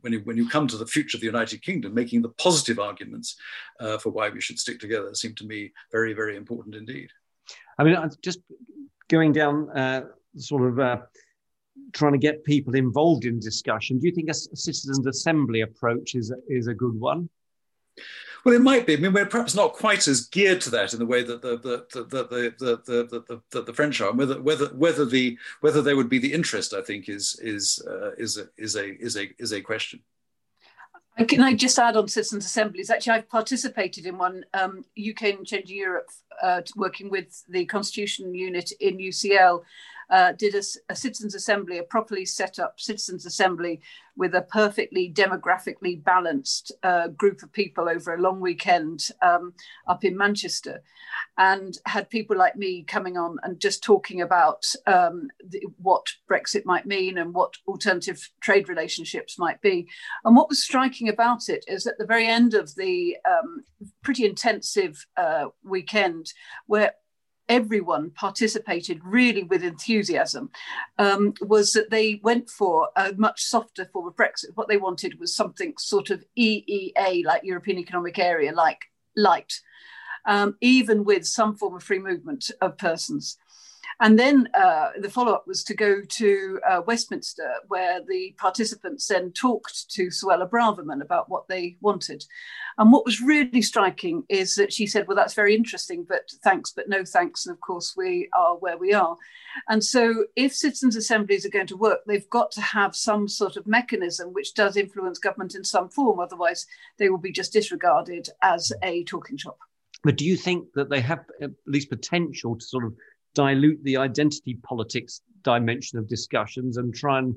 when, you, when you come to the future of the United Kingdom, making the positive arguments uh, for why we should stick together seem to me very, very important indeed. I mean, just going down uh, sort of uh, trying to get people involved in discussion. Do you think a, citizens' assembly approach is is a good one? Well, it might be. I mean, we're perhaps not quite as geared to that in the way that the the the the the, the, the, the French are. Whether whether whether the whether there would be the interest, I think, is is uh, is a, is a is a is a question. Can I just add on citizens' assemblies? Actually, I've participated in one um, UK and Changing Europe, uh, working with the Constitution Unit in UCL, uh, did a, a, citizens' assembly, a properly set up citizens' assembly with a perfectly demographically balanced uh, group of people over a long weekend um, up in Manchester, and had people like me coming on and just talking about um, the, what Brexit might mean and what alternative trade relationships might be. And what was striking about it is at the very end of the um, pretty intensive uh, weekend, where everyone participated really with enthusiasm um, was that they went for a much softer form of Brexit. What they wanted was something sort of EEA, like European Economic Area, like light, um, even with some form of free movement of persons. And then uh, the follow up was to go to uh, Westminster, where the participants then talked to Suella Braverman about what they wanted. And what was really striking is that she said, Well, that's very interesting, but thanks, but no thanks. And of course, we are where we are. And so, if citizens' assemblies are going to work, they've got to have some sort of mechanism which does influence government in some form. Otherwise, they will be just disregarded as a talking shop. But do you think that they have at least potential to sort of dilute the identity politics dimension of discussions and try and,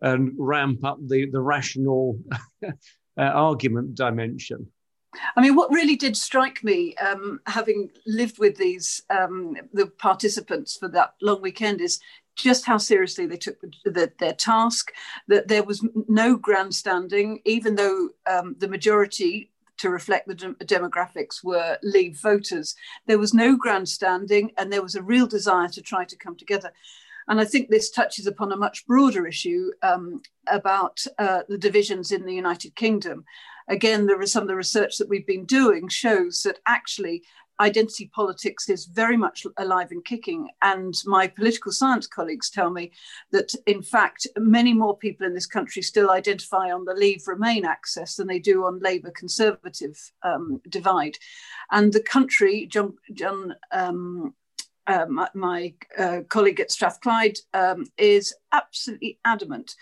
and ramp up the, the rational (laughs) uh, argument dimension? I mean, what really did strike me, um, having lived with these um, the participants for that long weekend, is just how seriously they took the, the, their task. That there was no grandstanding, even though um, the majority to reflect the de- demographics were Leave voters. There was no grandstanding, and there was a real desire to try to come together. And I think this touches upon a much broader issue um, about uh, the divisions in the United Kingdom. Again, there is some of the research that we've been doing shows that actually identity politics is very much alive and kicking. And my political science colleagues tell me that, in fact, many more people in this country still identify on the Leave Remain axis than they do on Labour Conservative um, divide. And the country, John, John um, uh, my, my uh, colleague at Strathclyde um, is absolutely adamant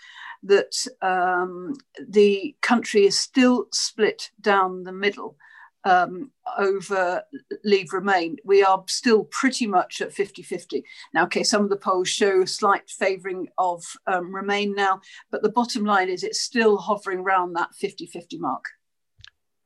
that um, the country is still split down the middle um, over leave remain, we are still pretty much at 50 50. Now, okay, some of the polls show a slight favouring of um, remain now, but the bottom line is it's still hovering around that 50 50 mark.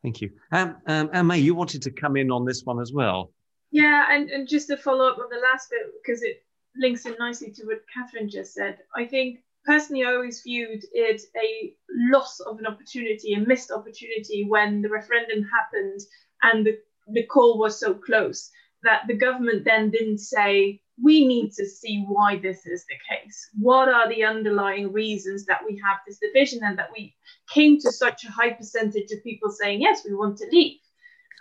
Thank you. Um, um, and May, you wanted to come in on this one as well. Yeah, and, and just to follow up on the last bit, because it links in nicely to what Catherine just said, I think personally, I always viewed it a loss of an opportunity, a missed opportunity when the referendum happened and the, the call was so close that the government then didn't say, we need to see why this is the case. What are the underlying reasons that we have this division and that we came to such a high percentage of people saying, yes, we want to leave?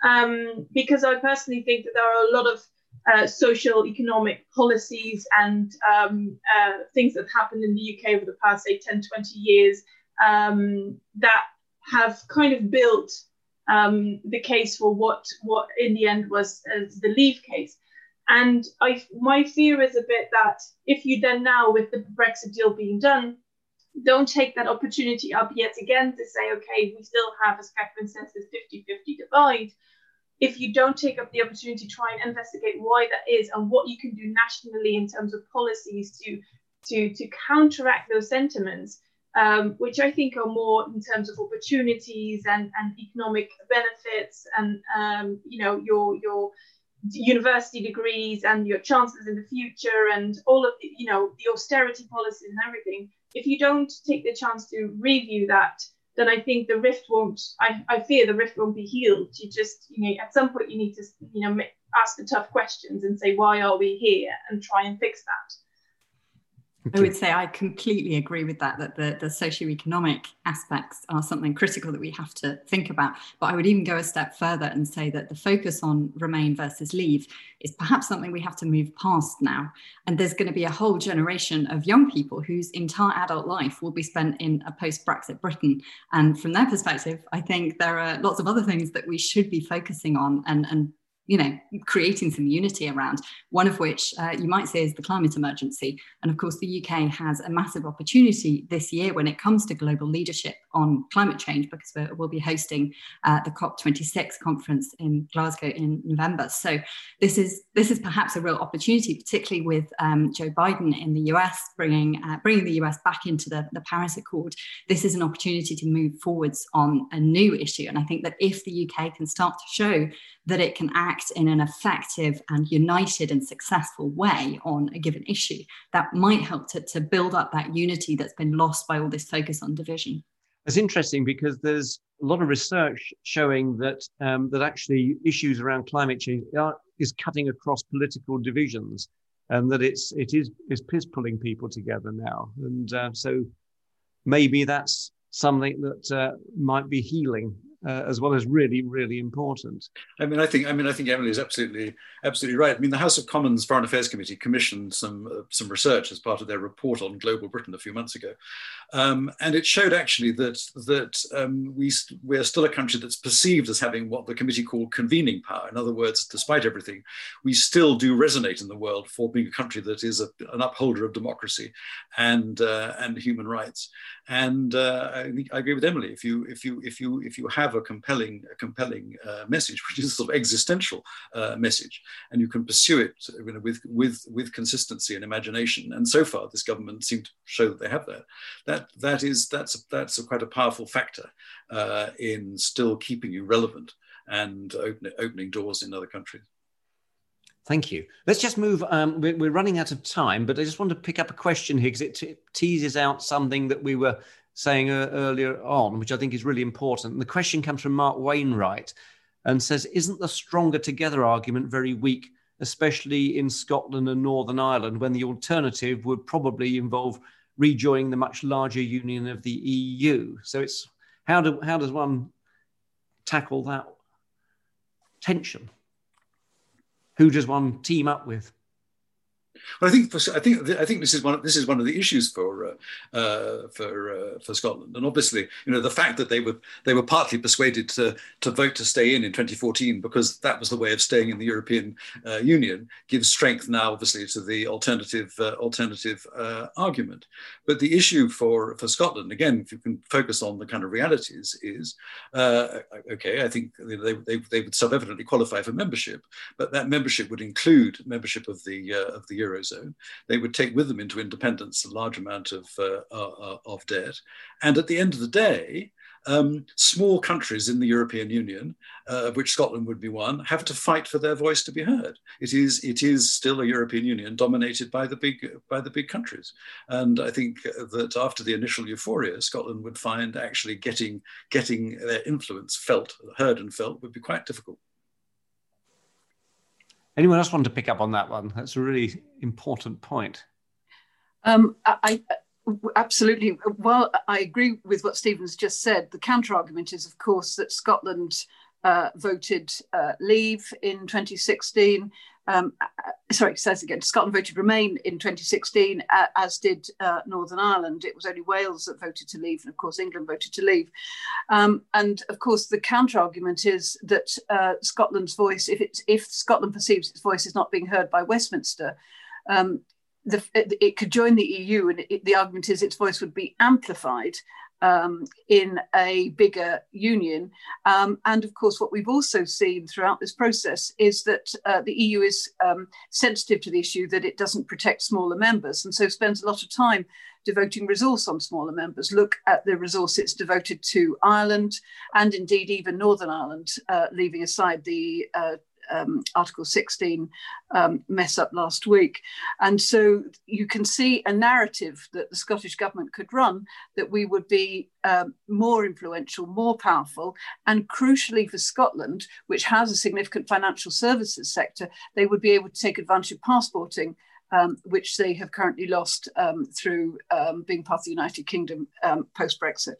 Um, because I personally think that there are a lot of uh, social economic policies and um, uh, things that have happened in the UK over the past, say, 10, 20 years um, that have kind of built um, the case for what, what in the end was uh, the Leave case. And I, my fear is a bit that if you then now, with the Brexit deal being done, don't take that opportunity up yet again to say, okay, we still have, as Catherine says, this 50 50 divide. If you don't take up the opportunity to try and investigate why that is and what you can do nationally in terms of policies to, to, to counteract those sentiments, um, which I think are more in terms of opportunities and, and economic benefits and um, you know your your university degrees and your chances in the future and all of the, you know the austerity policies and everything. If you don't take the chance to review that then i think the rift won't i, I fear the rift won't be healed. You just you know at some point you need to you know ask the tough questions and say why are we here? and try and fix that I would say I completely agree with that, that the, the socioeconomic aspects are something critical that we have to think about. But I would even go a step further and say that the focus on remain versus leave is perhaps something we have to move past now. And there's going to be a whole generation of young people whose entire adult life will be spent in a post Brexit Britain. And from their perspective, I think there are lots of other things that we should be focusing on and, and you know, creating some unity around, one of which uh, you might say is the climate emergency. And of course, the UK has a massive opportunity this year when it comes to global leadership on climate change, because we will be hosting uh, the COP26 conference in Glasgow in November. So this is this is perhaps a real opportunity, particularly with um, Joe Biden in the US bringing uh, bringing the US back into the, the Paris Accord. This is an opportunity to move forwards on a new issue. And I think that if the UK can start to show that it can act in an effective and united and successful way on a given issue, that might help to, to build up that unity that's been lost by all this focus on division. It's interesting because there's a lot of research showing that um, that actually issues around climate change are, is cutting across political divisions, and that it's it is is pulling people together now, and uh, so maybe that's something that uh, might be healing uh, as well as really, really important. I mean, I think, I mean, I think Emily is absolutely, absolutely right. I mean, the House of Commons Foreign Affairs Committee commissioned some uh, some research as part of their report on global Britain a few months ago, um, and it showed actually that that um, we we're still a country that's perceived as having what the committee called convening power. In other words, despite everything, we still do resonate in the world for being a country that is a, an upholder of democracy and uh, and human rights. And uh, I, I, agree with Emily. If you if you if you if you have a compelling a compelling uh, message, (laughs) which is a sort of existential uh, message, and you can pursue it you know, with with with consistency and imagination, and so far this government seemed to show that they have that. That that is that's that's a quite a powerful factor uh, in still keeping you relevant and open, opening doors in other countries. Thank you. Let's just move. Um, we're, we're, running out of time, but I just want to pick up a question here because it t- teases out something that we were saying uh, earlier on, which I think is really important. And the question comes from Mark Wainwright and says, Isn't the stronger together argument very weak, especially in Scotland and Northern Ireland, when the alternative would probably involve rejoining the much larger union of the EU? So it's how, do, how does one tackle that tension? who does one team up with? Well, I think for, I think I think this is one of, this is one of the issues for uh, uh, for uh, for Scotland, and obviously, you know, the fact that they were they were partly persuaded to to vote to stay in in 2014 because that was the way of staying in the European uh, Union gives strength now, obviously, to the alternative uh, alternative uh, argument. But the issue for for Scotland, again, if you can focus on the kind of realities, is okay. I think they, they, they would self-evidently qualify for membership, but that membership would include membership of the of the eurozone. They would take with them into independence a large amount of, uh, uh, uh, of debt. And at the end of the day, um, small countries in the European Union, uh, of which Scotland would be one, have to fight for their voice to be heard. It is it is still a European Union dominated by the big by the big countries, and I think that after the initial euphoria, Scotland would find actually getting getting their influence felt, heard, and felt would be quite difficult. Anyone else want to pick up on that one? That's a really important point. Um, I, I, absolutely. Well, I agree with what Stephen's just said. The counter argument is, of course, that Scotland uh, voted uh, leave in 2016. Um, uh, sorry, says again, Scotland voted Remain in 2016, uh, as did uh, Northern Ireland. It was only Wales that voted to leave, and of course, England voted to leave. Um, and of course, the counter argument is that uh, Scotland's voice, if, if Scotland perceives its voice is not being heard by Westminster, um, the, it, it, could join the EU, and it, the argument is its voice would be amplified um, in a bigger union. Um, and of course, what we've also seen throughout this process is that uh, the EU is um, sensitive to the issue that it doesn't protect smaller members, and so spends a lot of time devoting resource on smaller members. Look at the resource it's devoted to Ireland and indeed even Northern Ireland, uh, leaving aside the uh, um, Article 16 um, mess up last week. And so you can see a narrative that the Scottish Government could run that we would be um, more influential, more powerful, and crucially for Scotland, which has a significant financial services sector, they would be able to take advantage of passporting. Um, which they have currently lost um, through um, being part of the United Kingdom post Brexit.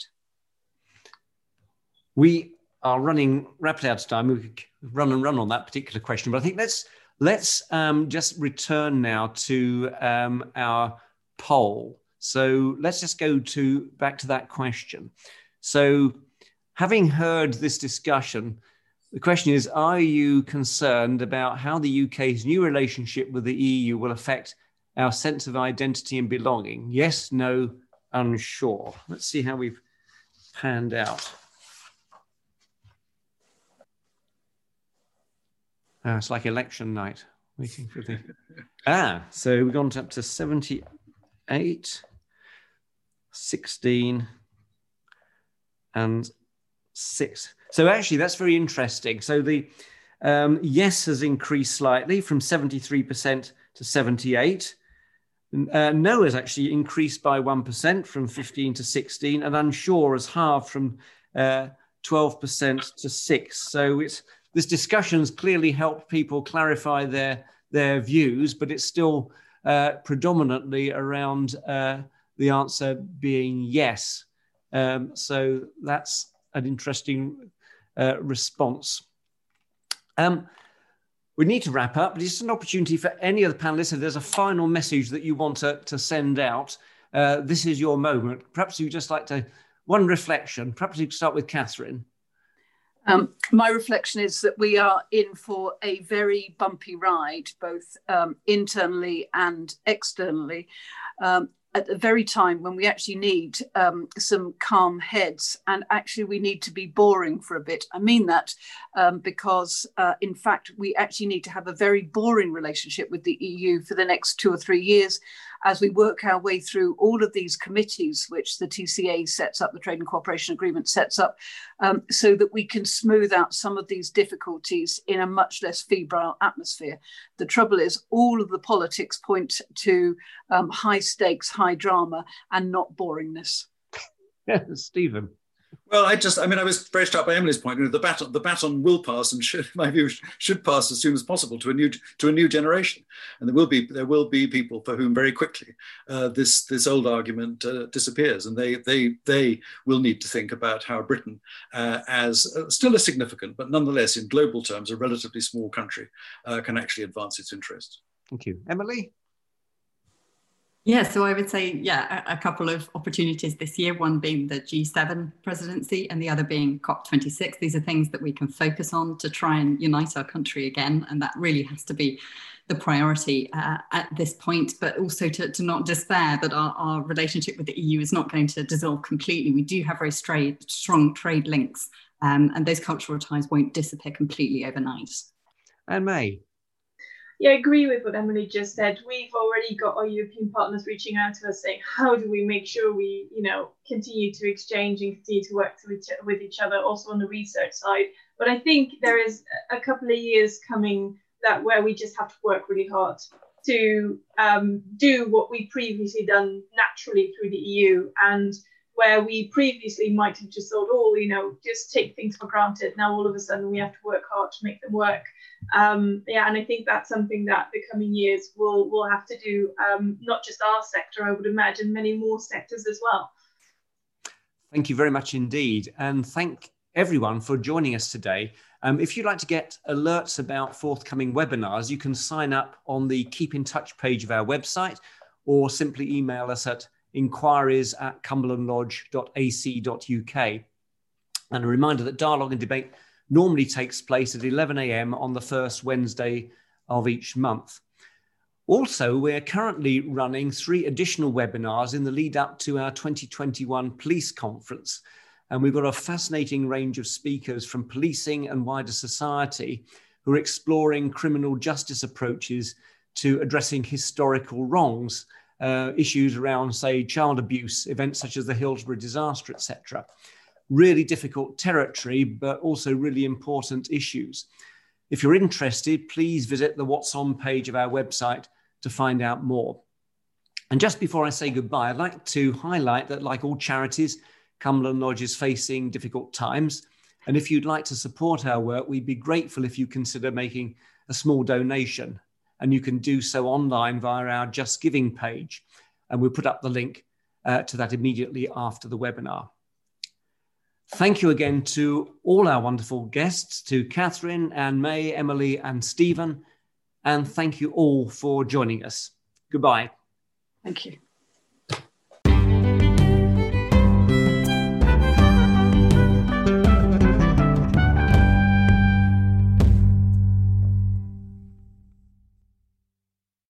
We are running rapidly out of time. We could run and run on that particular question, but I think let's let's um, just return now to um, our poll. So let's just go to back to that question. So, having heard this discussion, the question is: Are you concerned about how the UK's new relationship with the EU will affect our sense of identity and belonging? Yes, no, unsure. Let's see how we've panned out. Uh, it's like election night, waiting for the. (laughs) ah, so we've gone up to 78, 16, and 6. So actually, that's very interesting. So the um, yes has increased slightly from 73% to 78. Uh, no has actually increased by 1% from 15 to 16, and unsure has halved from uh, 12% to 6. So it's this discussion's clearly helped people clarify their their views, but it's still uh, predominantly around uh, the answer being yes. Um, so that's an interesting uh, response. Um, we need to wrap up, but it's an opportunity for any of the panelists. If there's a final message that you want to, to send out, uh, this is your moment. Perhaps you'd just like to, one reflection, perhaps you could start with Catherine. Um, my reflection is that we are in for a very bumpy ride, both um, internally and externally. Um, at the very time when we actually need um, some calm heads and actually we need to be boring for a bit. I mean that um, because, uh, in fact, we actually need to have a very boring relationship with the EU for the next two or three years as we work our way through all of these committees, which the TCA sets up, the Trade and Cooperation Agreement sets up, um, so that we can smooth out some of these difficulties in a much less febrile atmosphere. The trouble is, all of the politics point to um, high stakes, high drama, and not boringness. Yeah, (laughs) Stephen. Well, I just, I mean, I was very struck by Emily's point. You know, the baton, the baton will pass, and should, in (laughs) my view, should pass as soon as possible to a new to a new generation. And there will be there will be people for whom very quickly uh, this this old argument uh, disappears, and they they they will need to think about how Britain, uh, as uh, still a significant but nonetheless in global terms a relatively small country, uh, can actually advance its interests. Thank you, Emily. Yeah, so I would say, yeah, a, a, couple of opportunities this year, one being the G7 presidency and the other being COP26. These are things that we can focus on to try and unite our country again. And that really has to be the priority uh, at this point, but also to, to not despair that our, our, relationship with the EU is not going to dissolve completely. We do have very straight, strong trade links, um, and those cultural ties won't disappear completely overnight. And May, yeah, I agree with what Emily just said. We've already got our European partners reaching out to us saying, how do we make sure we, you know, continue to exchange and continue to work with each other, also on the research side. But I think there is a couple of years coming that where we just have to work really hard to um, do what we previously done naturally through the EU and where we previously might have just thought, oh, you know, just take things for granted. Now all of a sudden we have to work hard to make them work. Um, yeah, and I think that's something that the coming years will will have to do. Um, not just our sector, I would imagine, many more sectors as well. Thank you very much indeed, and thank everyone for joining us today. Um, if you'd like to get alerts about forthcoming webinars, you can sign up on the Keep in Touch page of our website or simply email us at inquiries at cumberlandlodge.ac.uk. And a reminder that dialogue and debate normally takes place at 11 a.m. on the first Wednesday of each month. Also, we're currently running three additional webinars in the lead up to our 2021 police conference. And we've got a fascinating range of speakers from policing and wider society who are exploring criminal justice approaches to addressing historical wrongs, uh, issues around, say, child abuse, events such as the Hillsborough disaster, etc. Really difficult territory, but also really important issues. If you're interested, please visit the What's On page of our website to find out more. And just before I say goodbye, I'd like to highlight that, like all charities, Cumberland Lodge is facing difficult times. And if you'd like to support our work, we'd be grateful if you consider making a small donation. And you can do so online via our Just Giving page. And we'll put up the link uh, to that immediately after the webinar. Thank you again to all our wonderful guests, to Catherine and May, Emily and Stephen. And thank you all for joining us. Goodbye. Thank you.